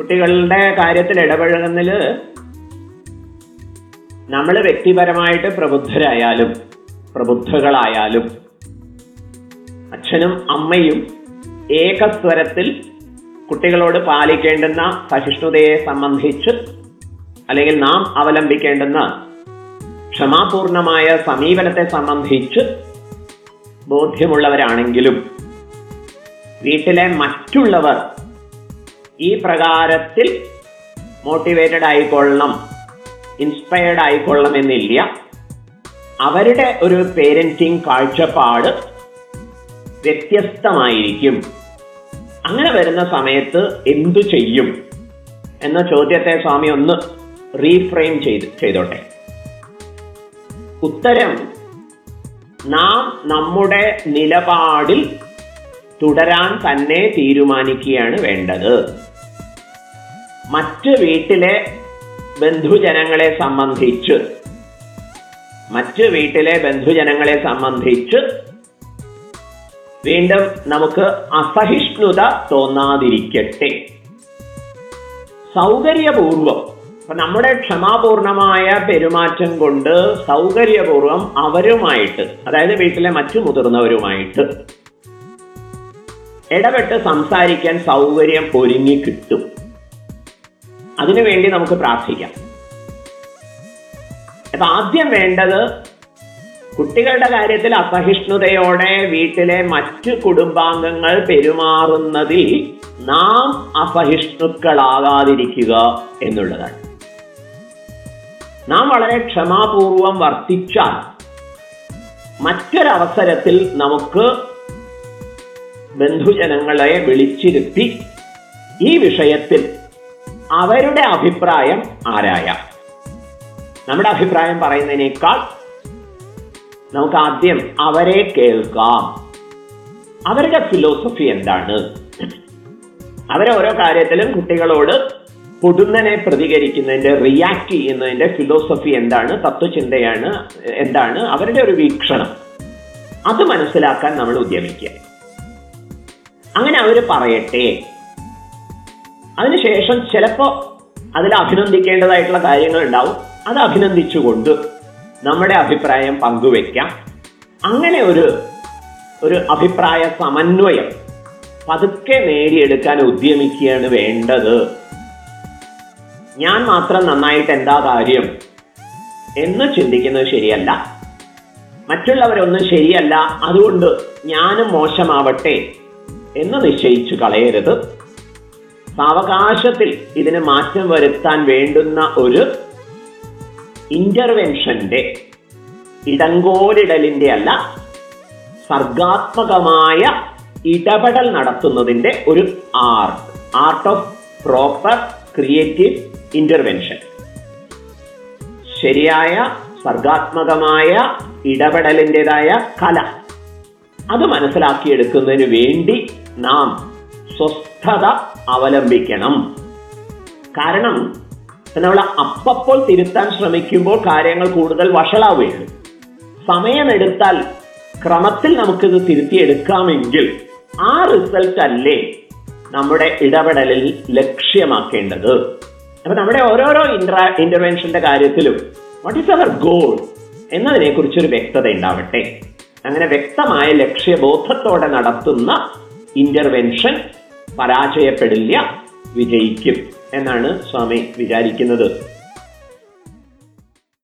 കുട്ടികളുടെ കാര്യത്തിൽ ഇടപഴകുന്നതിൽ നമ്മൾ വ്യക്തിപരമായിട്ട് പ്രബുദ്ധരായാലും പ്രബുദ്ധകളായാലും അച്ഛനും അമ്മയും ഏകസ്വരത്തിൽ കുട്ടികളോട് പാലിക്കേണ്ടുന്ന സഹിഷ്ണുതയെ സംബന്ധിച്ച് അല്ലെങ്കിൽ നാം അവലംബിക്കേണ്ടുന്ന ക്ഷമാപൂർണമായ സമീപനത്തെ സംബന്ധിച്ച് ബോധ്യമുള്ളവരാണെങ്കിലും വീട്ടിലെ മറ്റുള്ളവർ ഈ പ്രകാരത്തിൽ മോട്ടിവേറ്റഡ് ആയിക്കൊള്ളണം ഇൻസ്പയർഡ് ആയിക്കൊള്ളണം എന്നില്ല. അവരുടെ ഒരു പേരന്റിങ് കാഴ്ചപ്പാട് വ്യത്യസ്തമായിരിക്കും. അങ്ങനെ വരുന്ന സമയത്ത് എന്തു ചെയ്യും എന്ന ചോദ്യത്തെ സ്വാമി ഒന്ന് റീഫ്രെയിം ചെയ്ത് ചെയ്തോട്ടെ. ഉത്തരം നാം നമ്മുടെ നിലപാടിൽ തുടരാൻ തന്നെ തീരുമാനിക്കുകയാണ് വേണ്ടത്. മറ്റ് വീട്ടിലെ ബന്ധുജനങ്ങളെ സംബന്ധിച്ച് മറ്റ് വീട്ടിലെ ബന്ധുജനങ്ങളെ സംബന്ധിച്ച് വീണ്ടും നമുക്ക് അസഹിഷ്ണുത തോന്നാതിരിക്കട്ടെ. സൗകര്യപൂർവം നമ്മുടെ ക്ഷമാപൂർണമായ പെരുമാറ്റം കൊണ്ട് സൗകര്യപൂർവം അവരുമായിട്ട് അതായത് വീട്ടിലെ മറ്റു മുതിർന്നവരുമായിട്ട് ഇടപെട്ട് സംസാരിക്കാൻ സൗകര്യം ഒരുങ്ങി കിട്ടും. അതിനുവേണ്ടി നമുക്ക് പ്രാർത്ഥിക്കാം. അപ്പൊ ആദ്യം വേണ്ടത് കുട്ടികളുടെ കാര്യത്തിൽ അസഹിഷ്ണുതയോടെ വീട്ടിലെ മറ്റു കുടുംബാംഗങ്ങൾ പെരുമാറുന്നതിൽ നാം അസഹിഷ്ണുക്കളാകാതിരിക്കുക എന്നുള്ളതാണ്. നാം വളരെ ക്ഷമാപൂർവം വർത്തിച്ചാൽ മറ്റൊരവസരത്തിൽ നമുക്ക് ബന്ധുജനങ്ങളെ വിളിച്ചിരുത്തി ഈ വിഷയത്തിൽ അവരുടെ അഭിപ്രായം ആരായാം? നമ്മുടെ അഭിപ്രായം പറയുന്നതിനേക്കാൾ നമുക്ക് ആദ്യം അവരെ കേൾക്കാം. അവരുടെ ഫിലോസഫി എന്താണ്? അവരെ ഓരോ കാര്യത്തിലും കുട്ടികളോട് പൊടുന്നനെ പ്രതികരിക്കുന്നതിന്റെ റിയാക്ട് ചെയ്യുന്നതിന്റെ ഫിലോസഫി എന്താണ്? തത്വചിന്തയാണ് എന്താണ്? അവരുടെ ഒരു വീക്ഷണം. അത് മനസ്സിലാക്കാൻ നമ്മൾ ഉദ്യമിക്കുക. അങ്ങനെ അവർ പറയട്ടെ. അതിനുശേഷം ചിലപ്പോൾ അതിൽ അഭിനന്ദിക്കേണ്ടതായിട്ടുള്ള കാര്യങ്ങൾ ഉണ്ടാവും അത് അഭിനന്ദിച്ചുകൊണ്ട് നമ്മുടെ അഭിപ്രായം പങ്കുവെക്കാം. അങ്ങനെ ഒരു ഒരു അഭിപ്രായ സമന്വയം പതുക്കെ നേടിയെടുക്കാൻ ഉദ്യമിക്കുകയാണ് വേണ്ടത്. ഞാൻ മാത്രം നന്നായിട്ട് എന്താ കാര്യം എന്ന് ചിന്തിക്കുന്നത് ശരിയല്ല. മറ്റുള്ളവരൊന്നും ശരിയല്ല അതുകൊണ്ട് ഞാനും മോശമാവട്ടെ എന്ന് നിശ്ചയിച്ചു കളയരുത്. സാവകാശത്തിൽ ഇതിന് മാറ്റം വരുത്താൻ വേണ്ടുന്ന ഒരു ഇന്റർവെൻഷന്റെ ഇടങ്കോലിടലിന്റെ അല്ല സർഗാത്മകമായ ഇടപെടൽ നടത്തുന്നതിന്റെ ഒരു art art of proper creative intervention ശരിയായ സർഗാത്മകമായ ഇടപെടലിന്റെതായ കല. അത് മനസ്സിലാക്കിയെടുക്കുന്നതിന് വേണ്ടി നാം സ്വസ്ഥത അവലംബിക്കണം. കാരണം നമ്മൾ അപ്പപ്പോൾ തിരുത്താൻ ശ്രമിക്കുമ്പോൾ കാര്യങ്ങൾ കൂടുതൽ വഷളാവുകയാണ്. സമയമെടുത്താൽ ക്രമത്തിൽ നമുക്കിത് തിരുത്തിയെടുക്കാമെങ്കിൽ ആ റിസൾട്ട് അല്ലേ നമ്മുടെ ഇടപെടലിൽ ലക്ഷ്യമാക്കേണ്ടത്. അപ്പൊ നമ്മുടെ ഓരോരോ ഇന്റർ ഇന്റർവെൻഷന്റെ കാര്യത്തിലും വാട്ട് ഈസ് അവർ ഗോൾ എന്നതിനെ കുറിച്ചൊരു വ്യക്തത ഉണ്ടാവട്ടെ. അങ്ങനെ വ്യക്തമായ ലക്ഷ്യബോധത്തോടെ നടത്തുന്ന ഇന്റർവെൻഷൻ പരാജയപ്പെടില്ല വിജയിക്കും എന്നാണ് സ്വാമി വിചാരിക്കുന്നത്.